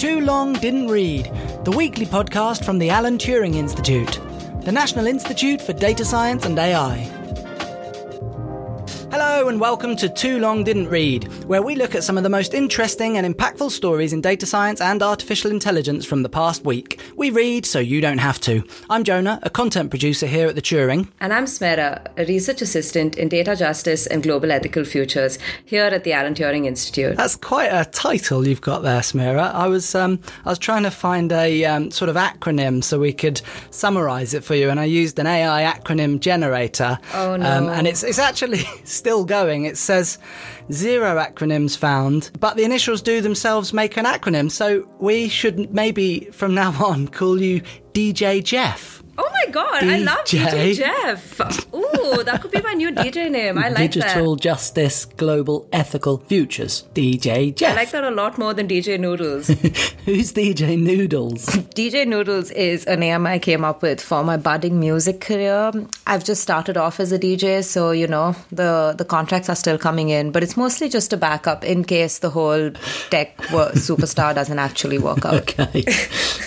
Too Long Didn't Read, the weekly podcast from the Alan Turing Institute, the National Institute for Data Science and AI. Hello and welcome to Too Long Didn't Read, where we look at some of the most interesting and impactful stories in data science and artificial intelligence from the past week. We read so you don't have to. I'm Jonah, a content producer here at the Turing. And I'm Smera, a research assistant in data justice and global ethical futures here at the Alan Turing Institute. That's quite a title you've got there, Smera. I was um, I was trying to find a um, sort of acronym so we could summarize it for you, and I used an AI acronym generator. Oh no! Um, and it's it's actually still going. It says zero acronyms found, but the initials do themselves make an acronym. So we should maybe from now on call you DJ Jeff. Oh my god, DJ. I love DJ Jeff. Ooh, that could be my new DJ name. I like Digital that. Digital Justice Global Ethical Futures. DJ Jeff. I like that a lot more than DJ Noodles. Who's DJ Noodles? DJ Noodles is a name I came up with for my budding music career. I've just started off as a DJ, so you know, the the contracts are still coming in, but it's mostly just a backup in case the whole tech superstar doesn't actually work out. Okay.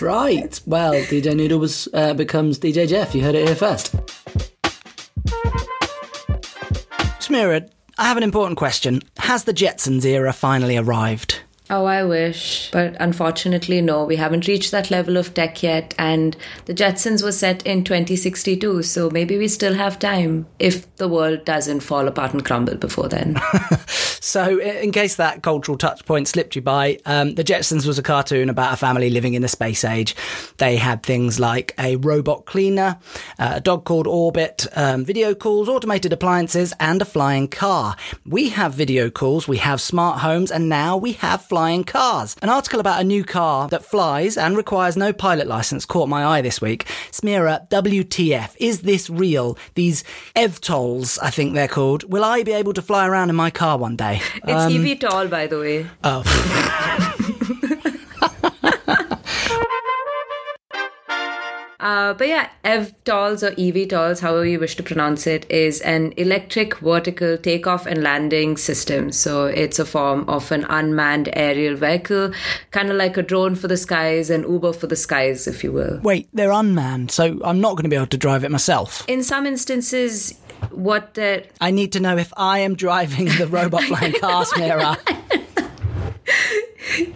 right. Well, DJ Noodles uh, becomes DJ Jeff. You heard it here first. Smera, I have an important question. Has the Jetsons era finally arrived? Oh, I wish. But unfortunately, no, we haven't reached that level of tech yet. And the Jetsons were set in 2062, so maybe we still have time if the world doesn't fall apart and crumble before then. so, in case that cultural touch point slipped you by, um, The Jetsons was a cartoon about a family living in the space age. They had things like a robot cleaner, uh, a dog called Orbit, um, video calls, automated appliances, and a flying car. We have video calls, we have smart homes, and now we have flying cars. An article about a new car that flies and requires no pilot license caught my eye this week. Smera, WTF, is this real? These EVTOLs, I think they're called. Will I be able to fly around in my car one day? It's um, eVTOL, by the way. Oh. Uh, but yeah, EVTOLs or eVTOLs, however you wish to pronounce it, is an electric vertical takeoff and landing system. So it's a form of an unmanned aerial vehicle, kind of like a drone for the skies and Uber for the skies, if you will. Wait, they're unmanned, so I'm not going to be able to drive it myself. In some instances, what the. I need to know if I am driving the robot flying car, Smera.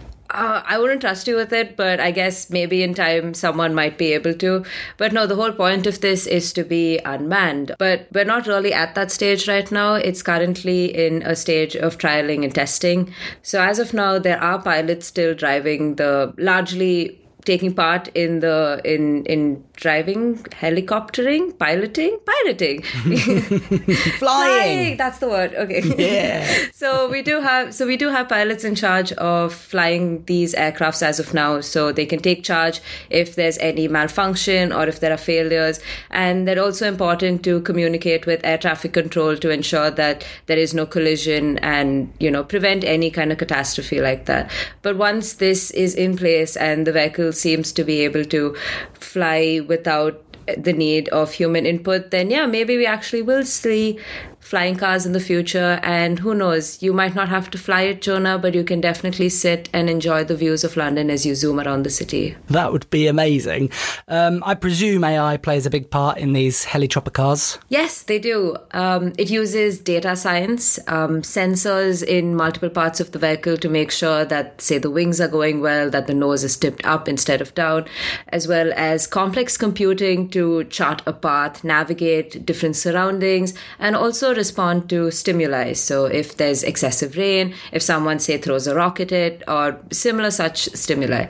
uh, I wouldn't trust you with it, but I guess maybe in time someone might be able to. But no, the whole point of this is to be unmanned. But we're not really at that stage right now. It's currently in a stage of trialing and testing. So as of now, there are pilots still driving the largely taking part in the in in driving, helicoptering, piloting, piloting, flying. flying. That's the word. Okay. Yeah. so we do have so we do have pilots in charge of flying these aircrafts as of now, so they can take charge if there's any malfunction or if there are failures, and they're also important to communicate with air traffic control to ensure that there is no collision and you know prevent any kind of catastrophe like that. But once this is in place and the vehicle seems to be able to fly without the need of human input, then yeah, maybe we actually will see flying cars in the future. And who knows, you might not have to fly it, Jonah, but you can definitely sit and enjoy the views of London as you zoom around the city. That would be amazing. Um, I presume AI plays a big part in these helitropic cars. Yes, they do. Um, it uses data science, um, sensors in multiple parts of the vehicle to make sure that, say, the wings are going well, that the nose is tipped up instead of down, as well as complex computing to chart a path, navigate different surroundings, and also respond to stimuli. So if there's excessive rain, if someone say throws a rock at it, or similar such stimuli.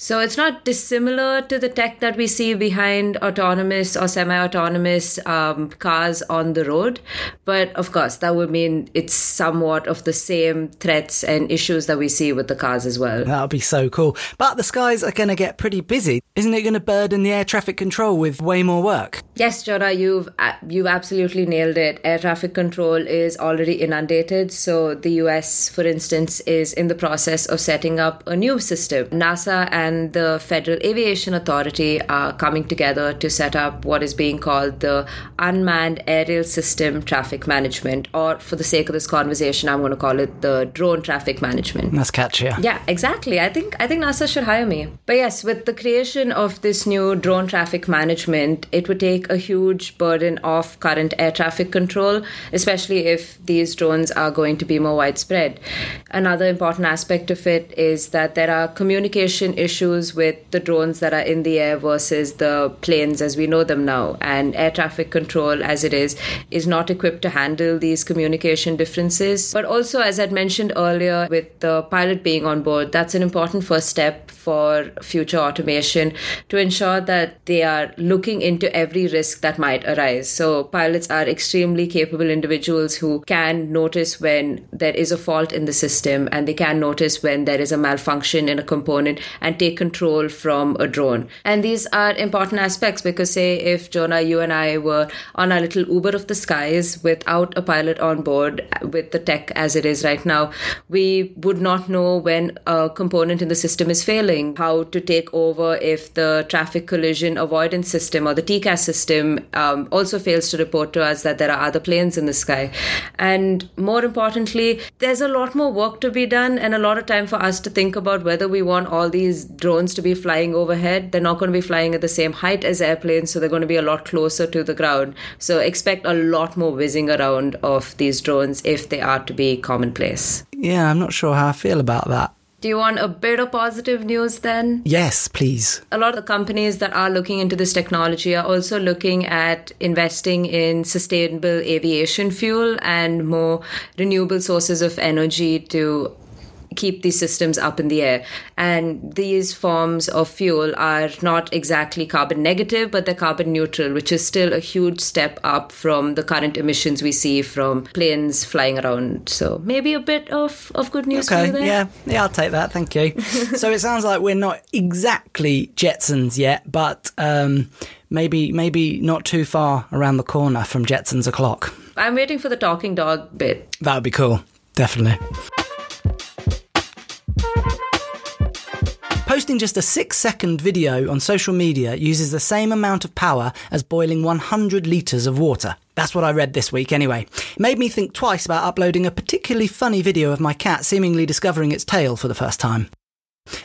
So it's not dissimilar to the tech that we see behind autonomous or semi-autonomous um, cars on the road, but of course that would mean it's somewhat of the same threats and issues that we see with the cars as well. That would be so cool. But the skies are going to get pretty busy, isn't it? Going to burden the air traffic control with way more work. Yes, Jonah, you've uh, you've absolutely nailed it. Air traffic control is already inundated. So the U.S., for instance, is in the process of setting up a new system. NASA and and the Federal Aviation Authority are coming together to set up what is being called the Unmanned Aerial System Traffic Management, or for the sake of this conversation, I'm going to call it the Drone Traffic Management. That's catchier. Yeah, exactly. I think I think NASA should hire me. But yes, with the creation of this new drone traffic management, it would take a huge burden off current air traffic control, especially if these drones are going to be more widespread. Another important aspect of it is that there are communication issues with the drones that are in the air versus the planes as we know them now. And air traffic control, as it is, is not equipped to handle these communication differences. But also, as I'd mentioned earlier, with the pilot being on board, that's an important first step for future automation to ensure that they are looking into every risk that might arise. So, pilots are extremely capable individuals who can notice when there is a fault in the system and they can notice when there is a malfunction in a component and take control from a drone. And these are important aspects because, say, if Jonah, you and I were on a little Uber of the skies without a pilot on board with the tech as it is right now, we would not know when a component in the system is failing, how to take over if the traffic collision avoidance system or the TCAS system um, also fails to report to us that there are other planes in the sky. And more importantly, there's a lot more work to be done and a lot of time for us to think about whether we want all these drones to be flying overhead. They're not going to be flying at the same height as airplanes, so they're going to be a lot closer to the ground. So expect a lot more whizzing around of these drones if they are to be commonplace. Yeah, I'm not sure how I feel about that. Do you want a bit of positive news then? Yes, please. A lot of the companies that are looking into this technology are also looking at investing in sustainable aviation fuel and more renewable sources of energy to keep these systems up in the air. And these forms of fuel are not exactly carbon negative, but they're carbon neutral, which is still a huge step up from the current emissions we see from planes flying around. So maybe a bit of, of good news okay, for you there. Yeah, yeah, I'll take that. Thank you. so it sounds like we're not exactly Jetsons yet, but um, maybe maybe not too far around the corner from Jetsons o'clock. I'm waiting for the talking dog bit. That would be cool. Definitely. Posting just a six second video on social media uses the same amount of power as boiling 100 litres of water. That's what I read this week anyway. It made me think twice about uploading a particularly funny video of my cat seemingly discovering its tail for the first time.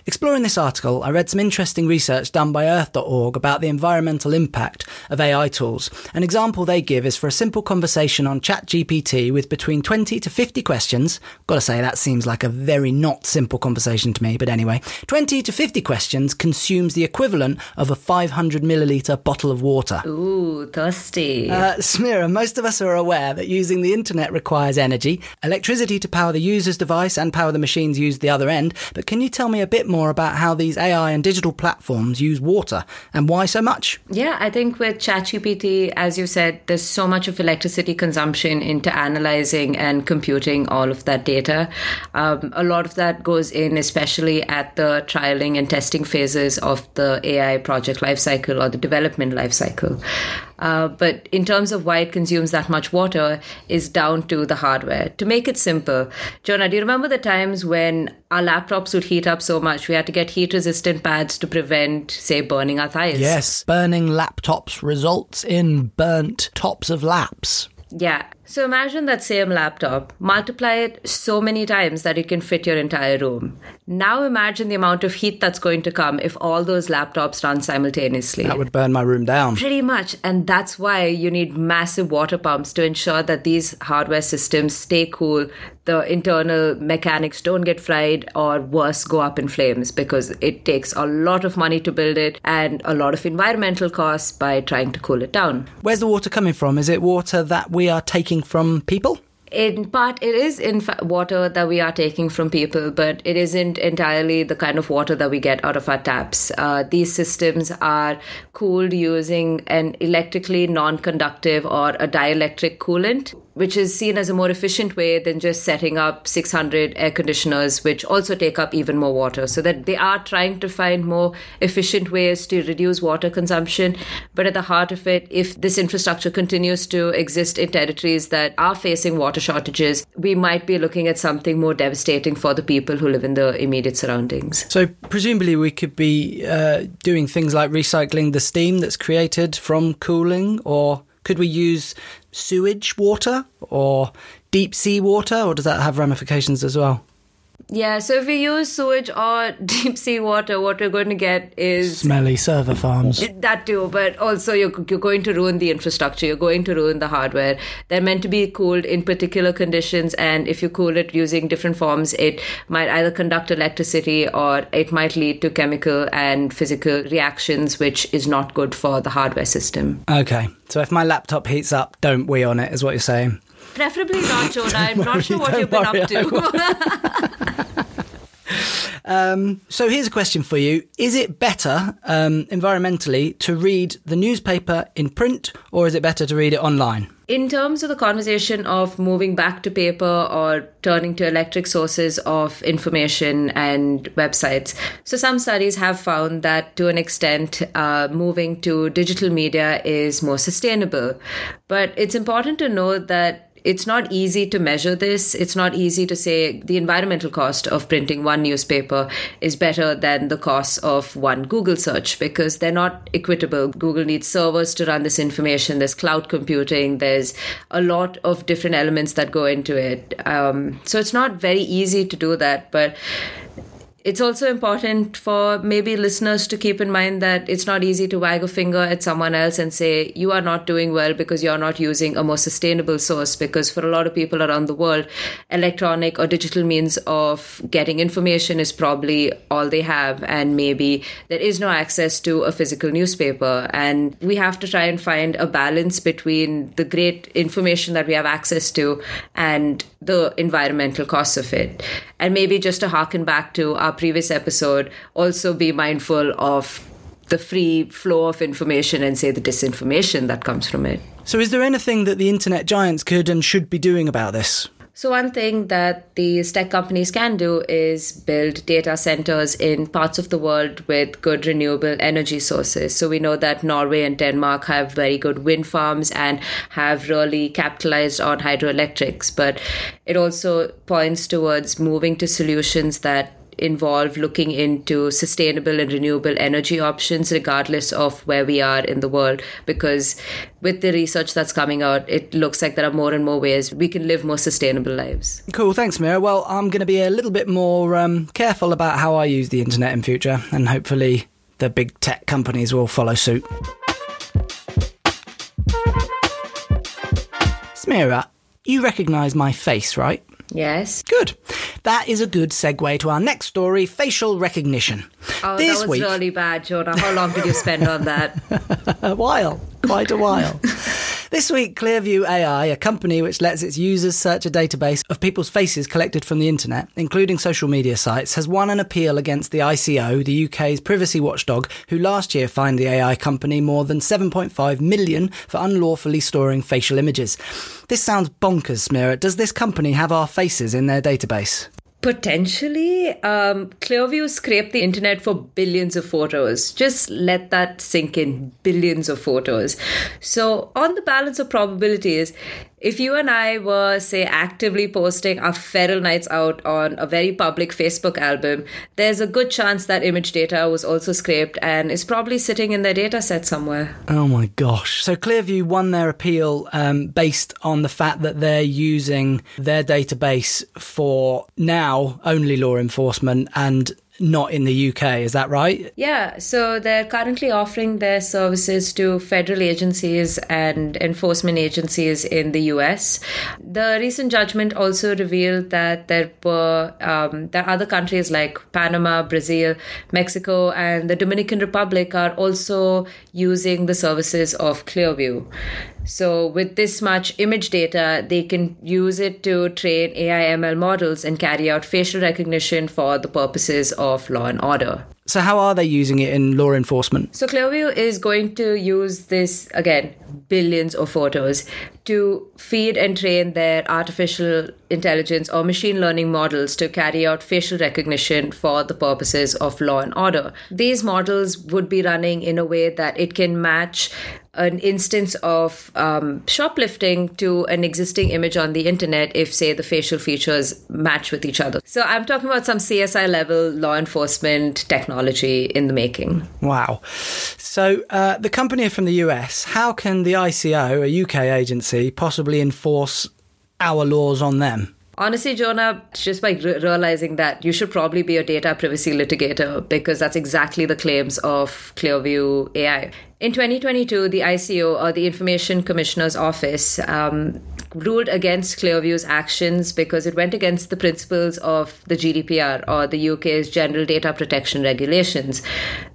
Exploring this article, I read some interesting research done by Earth.org about the environmental impact of AI tools. An example they give is for a simple conversation on ChatGPT with between 20 to 50 questions. Gotta say, that seems like a very not simple conversation to me, but anyway. 20 to 50 questions consumes the equivalent of a 500 milliliter bottle of water. Ooh, thirsty. Uh, Smera, most of us are aware that using the internet requires energy, electricity to power the user's device and power the machines used the other end, but can you tell me a bit more about how these AI and digital platforms use water and why so much? Yeah, I think with ChatGPT, as you said, there's so much of electricity consumption into analyzing and computing all of that data. Um, a lot of that goes in, especially at the trialing and testing phases of the AI project lifecycle or the development lifecycle. Uh, but in terms of why it consumes that much water, is down to the hardware. To make it simple, Jonah, do you remember the times when our laptops would heat up so much we had to get heat resistant pads to prevent, say, burning our thighs? Yes, burning laptops results in burnt tops of laps. Yeah. So imagine that same laptop, multiply it so many times that it can fit your entire room. Now imagine the amount of heat that's going to come if all those laptops run simultaneously. That would burn my room down. Pretty much. And that's why you need massive water pumps to ensure that these hardware systems stay cool, the internal mechanics don't get fried, or worse, go up in flames because it takes a lot of money to build it and a lot of environmental costs by trying to cool it down. Where's the water coming from? Is it water that we are taking from people? in part it is in fact water that we are taking from people but it isn't entirely the kind of water that we get out of our taps uh, these systems are cooled using an electrically non-conductive or a dielectric coolant which is seen as a more efficient way than just setting up 600 air conditioners, which also take up even more water. So that they are trying to find more efficient ways to reduce water consumption. But at the heart of it, if this infrastructure continues to exist in territories that are facing water shortages, we might be looking at something more devastating for the people who live in the immediate surroundings. So, presumably, we could be uh, doing things like recycling the steam that's created from cooling, or could we use sewage water or deep sea water, or does that have ramifications as well? Yeah, so if we use sewage or deep sea water, what we're going to get is smelly server farms. That too, but also you're, you're going to ruin the infrastructure, you're going to ruin the hardware. They're meant to be cooled in particular conditions, and if you cool it using different forms, it might either conduct electricity or it might lead to chemical and physical reactions, which is not good for the hardware system. Okay, so if my laptop heats up, don't wee on it, is what you're saying? Preferably not, Jonah. I'm not sure what you've been worry, up to. um, so here's a question for you: Is it better um, environmentally to read the newspaper in print, or is it better to read it online? In terms of the conversation of moving back to paper or turning to electric sources of information and websites, so some studies have found that to an extent, uh, moving to digital media is more sustainable. But it's important to note that it's not easy to measure this. It's not easy to say the environmental cost of printing one newspaper is better than the cost of one Google search because they're not equitable. Google needs servers to run this information. There's cloud computing. There's a lot of different elements that go into it. Um, so it's not very easy to do that. But it's also important for maybe listeners to keep in mind that it's not easy to wag a finger at someone else and say you are not doing well because you're not using a more sustainable source. Because for a lot of people around the world electronic or digital means of getting information is probably all they have. And maybe there is no access to a physical newspaper. And we have to try and find a balance between the great information that we have access to and the environmental costs of it and maybe just to harken back to our previous episode, also be mindful of the free flow of information and say the disinformation that comes from it. So, is there anything that the internet giants could and should be doing about this? So, one thing that these tech companies can do is build data centers in parts of the world with good renewable energy sources. So, we know that Norway and Denmark have very good wind farms and have really capitalized on hydroelectrics. But it also points towards moving to solutions that involve looking into sustainable and renewable energy options, regardless of where we are in the world. Because with the research that's coming out, it looks like there are more and more ways we can live more sustainable lives. Cool, thanks, Mira. Well, I'm going to be a little bit more um, careful about how I use the internet in future, and hopefully the big tech companies will follow suit. Smera, you recognise my face, right? Yes. Good. That is a good segue to our next story facial recognition. Oh, this that was week... really bad, Jonah. How long did you spend on that? a while. Quite a while. This week, Clearview AI, a company which lets its users search a database of people's faces collected from the internet, including social media sites, has won an appeal against the ICO, the UK's privacy watchdog, who last year fined the AI company more than 7.5 million for unlawfully storing facial images. This sounds bonkers, Smera. Does this company have our faces in their database? Potentially, um, Clearview scraped the internet for billions of photos. Just let that sink in billions of photos. So, on the balance of probabilities, if you and I were, say, actively posting our feral nights out on a very public Facebook album, there's a good chance that image data was also scraped and is probably sitting in their data set somewhere. Oh my gosh. So Clearview won their appeal um, based on the fact that they're using their database for now only law enforcement and not in the UK. Is that right? Yeah. So they're currently offering their services to federal agencies and enforcement agencies in the US. The recent judgment also revealed that there were um, are other countries like Panama, Brazil, Mexico, and the Dominican Republic are also using the services of Clearview. So, with this much image data, they can use it to train AI ML models and carry out facial recognition for the purposes of law and order. So, how are they using it in law enforcement? So, Clearview is going to use this again, billions of photos, to feed and train their artificial intelligence or machine learning models to carry out facial recognition for the purposes of law and order. These models would be running in a way that it can match an instance of um, shoplifting to an existing image on the internet if, say, the facial features match with each other. So I'm talking about some CSI level law enforcement technology in the making. Wow. So uh, the company are from the US. How can the ICO, a UK agency, possibly enforce our laws on them? Honestly, Jonah, just by re- realizing that you should probably be a data privacy litigator because that's exactly the claims of Clearview AI. In 2022, the ICO, or the Information Commissioner's Office, um, ruled against Clearview's actions because it went against the principles of the GDPR, or the UK's General Data Protection Regulations.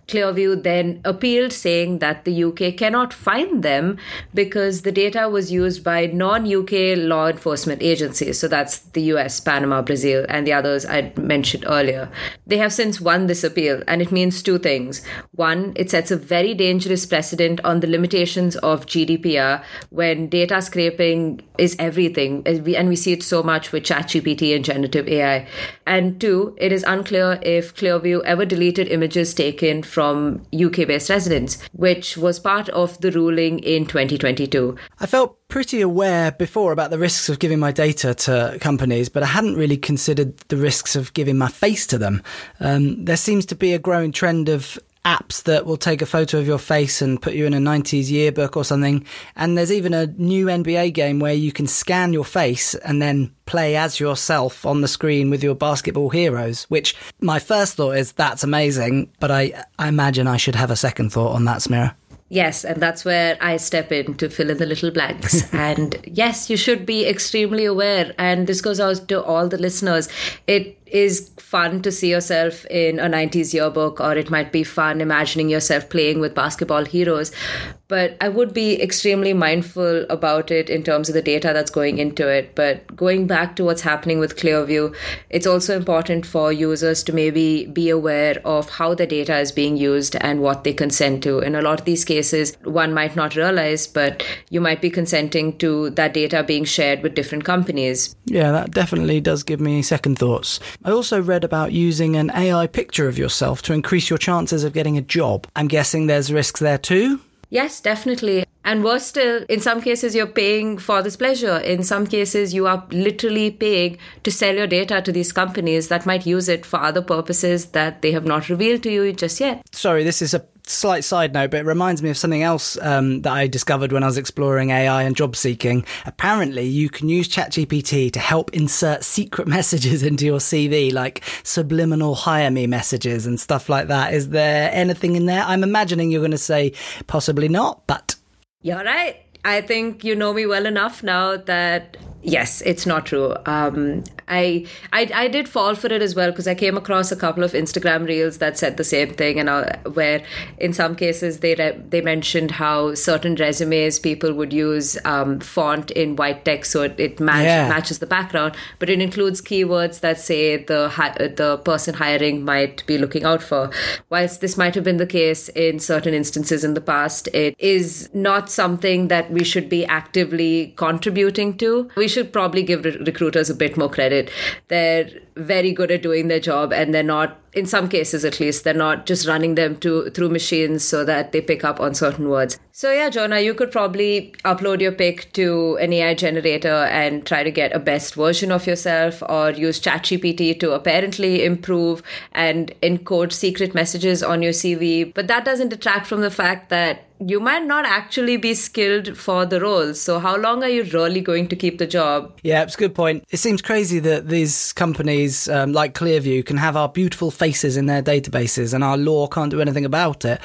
Clearview then appealed, saying that the UK cannot find them because the data was used by non UK law enforcement agencies. So that's the US, Panama, Brazil, and the others I mentioned earlier. They have since won this appeal, and it means two things. One, it sets a very dangerous precedent on the limitations of GDPR when data scraping is everything, and we see it so much with ChatGPT and generative AI. And two, it is unclear if Clearview ever deleted images taken from UK based residents, which was part of the ruling in 2022. I felt pretty aware before about the risks of giving my data to companies, but I hadn't really considered the risks of giving my face to them. Um, there seems to be a growing trend of apps that will take a photo of your face and put you in a 90s yearbook or something. And there's even a new NBA game where you can scan your face and then play as yourself on the screen with your basketball heroes, which my first thought is that's amazing, but I, I imagine I should have a second thought on that, Smera. Yes, and that's where I step in to fill in the little blanks. and yes, you should be extremely aware. And this goes out to all the listeners. It is fun to see yourself in a 90s yearbook, or it might be fun imagining yourself playing with basketball heroes. But I would be extremely mindful about it in terms of the data that's going into it. But going back to what's happening with Clearview, it's also important for users to maybe be aware of how the data is being used and what they consent to. In a lot of these cases, one might not realize, but you might be consenting to that data being shared with different companies. Yeah, that definitely does give me second thoughts. I also read about using an AI picture of yourself to increase your chances of getting a job. I'm guessing there's risks there too? Yes, definitely. And worse still, in some cases, you're paying for this pleasure. In some cases, you are literally paying to sell your data to these companies that might use it for other purposes that they have not revealed to you just yet. Sorry, this is a slight side note, but it reminds me of something else um, that I discovered when I was exploring AI and job seeking. Apparently, you can use ChatGPT to help insert secret messages into your CV, like subliminal hire me messages and stuff like that. Is there anything in there? I'm imagining you're going to say possibly not, but you're right. I think you know me well enough now that yes, it's not true. Um, I, I I did fall for it as well because I came across a couple of Instagram reels that said the same thing, and I, where in some cases they re- they mentioned how certain resumes people would use um, font in white text so it, it match, yeah. matches the background, but it includes keywords that say the the person hiring might be looking out for. Whilst this might have been the case in certain instances in the past, it is not something that we should be actively contributing to. We should probably give re- recruiters a bit more credit. They're very good at doing their job and they're not in some cases at least they're not just running them to through machines so that they pick up on certain words so yeah jonah you could probably upload your pic to an ai generator and try to get a best version of yourself or use chatgpt to apparently improve and encode secret messages on your cv but that doesn't detract from the fact that you might not actually be skilled for the role. So, how long are you really going to keep the job? Yeah, it's a good point. It seems crazy that these companies um, like Clearview can have our beautiful faces in their databases and our law can't do anything about it.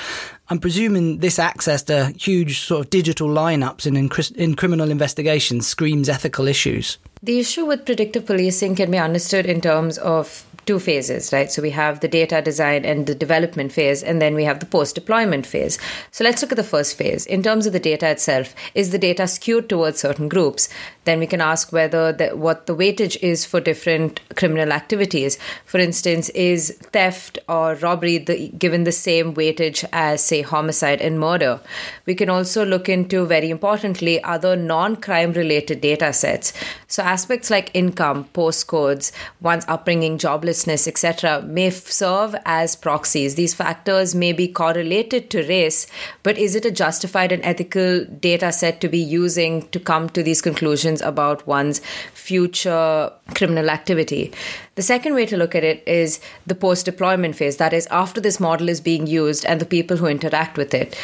I'm presuming this access to huge sort of digital lineups in, in, in criminal investigations screams ethical issues. The issue with predictive policing can be understood in terms of two phases, right? So we have the data design and the development phase, and then we have the post deployment phase. So let's look at the first phase. In terms of the data itself, is the data skewed towards certain groups? Then we can ask whether the, what the weightage is for different criminal activities. For instance, is theft or robbery the, given the same weightage as, say, homicide and murder? We can also look into, very importantly, other non crime related data sets. So aspects like income, postcodes, one's upbringing, jobless etc., may serve as proxies. These factors may be correlated to race, but is it a justified and ethical data set to be using to come to these conclusions about one's future criminal activity? The second way to look at it is the post deployment phase, that is, after this model is being used and the people who interact with it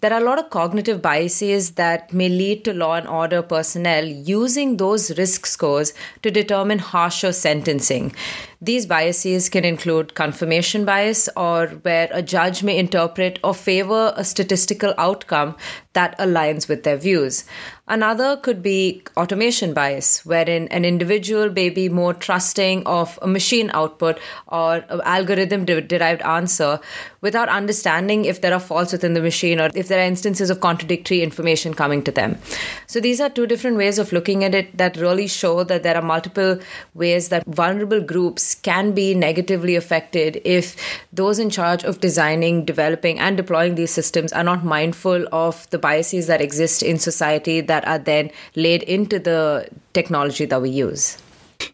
there are a lot of cognitive biases that may lead to law and order personnel using those risk scores to determine harsher sentencing. These biases can include confirmation bias, or where a judge may interpret or favor a statistical outcome that aligns with their views. Another could be automation bias, wherein an individual may be more trusting of a machine output or algorithm derived answer without understanding if there are faults within the machine or if there are instances of contradictory information coming to them. So these are two different ways of looking at it that really show that there are multiple ways that vulnerable groups can be negatively affected if those in charge of designing, developing, and deploying these systems are not mindful of the biases that exist in society that are then laid into the technology that we use.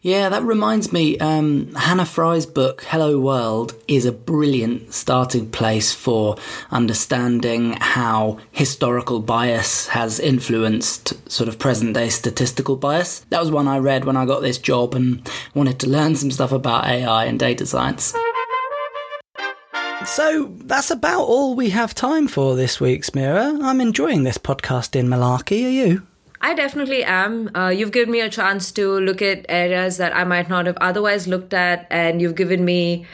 Yeah, that reminds me. Um, Hannah Fry's book, Hello World, is a brilliant starting place for understanding how historical bias has influenced sort of present day statistical bias. That was one I read when I got this job and wanted to learn some stuff about AI and data science. So that's about all we have time for this week, Smera. I'm enjoying this podcast in Malarkey. Are you? I definitely am. Uh, you've given me a chance to look at areas that I might not have otherwise looked at, and you've given me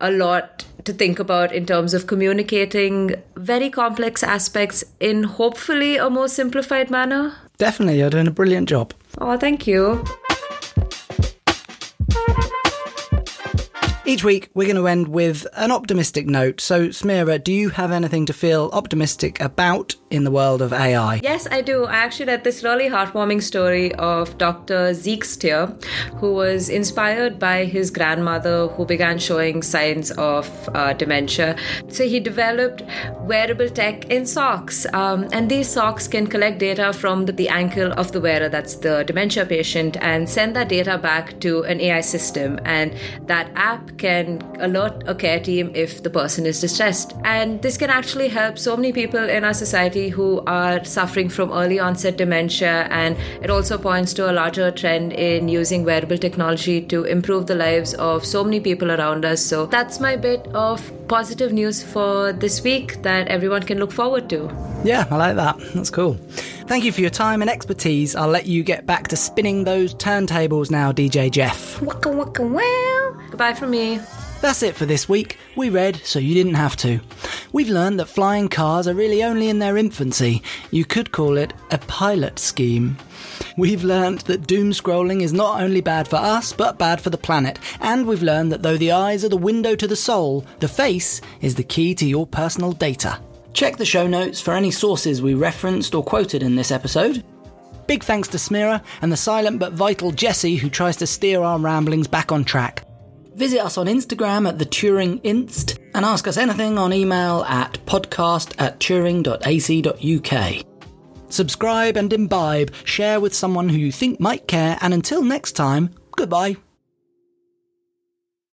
a lot to think about in terms of communicating very complex aspects in hopefully a more simplified manner. Definitely, you're doing a brilliant job. Oh, thank you. Each week, we're going to end with an optimistic note. So, Smera, do you have anything to feel optimistic about in the world of AI? Yes, I do. I actually read this really heartwarming story of Dr. Zeke Steer, who was inspired by his grandmother who began showing signs of uh, dementia. So, he developed wearable tech in socks. Um, and these socks can collect data from the, the ankle of the wearer, that's the dementia patient, and send that data back to an AI system. And that app can alert a care team if the person is distressed. And this can actually help so many people in our society who are suffering from early onset dementia. And it also points to a larger trend in using wearable technology to improve the lives of so many people around us. So that's my bit of positive news for this week that everyone can look forward to. Yeah, I like that. That's cool. Thank you for your time and expertise. I'll let you get back to spinning those turntables now, DJ Jeff. Waka waka wow. Goodbye from me. That's it for this week. We read so you didn't have to. We've learned that flying cars are really only in their infancy. You could call it a pilot scheme. We've learned that doom scrolling is not only bad for us, but bad for the planet. And we've learned that though the eyes are the window to the soul, the face is the key to your personal data. Check the show notes for any sources we referenced or quoted in this episode. Big thanks to Smera and the silent but vital Jesse who tries to steer our ramblings back on track. Visit us on Instagram at the Turing Inst and ask us anything on email at podcast at turing.ac.uk. Subscribe and imbibe, share with someone who you think might care, and until next time, goodbye.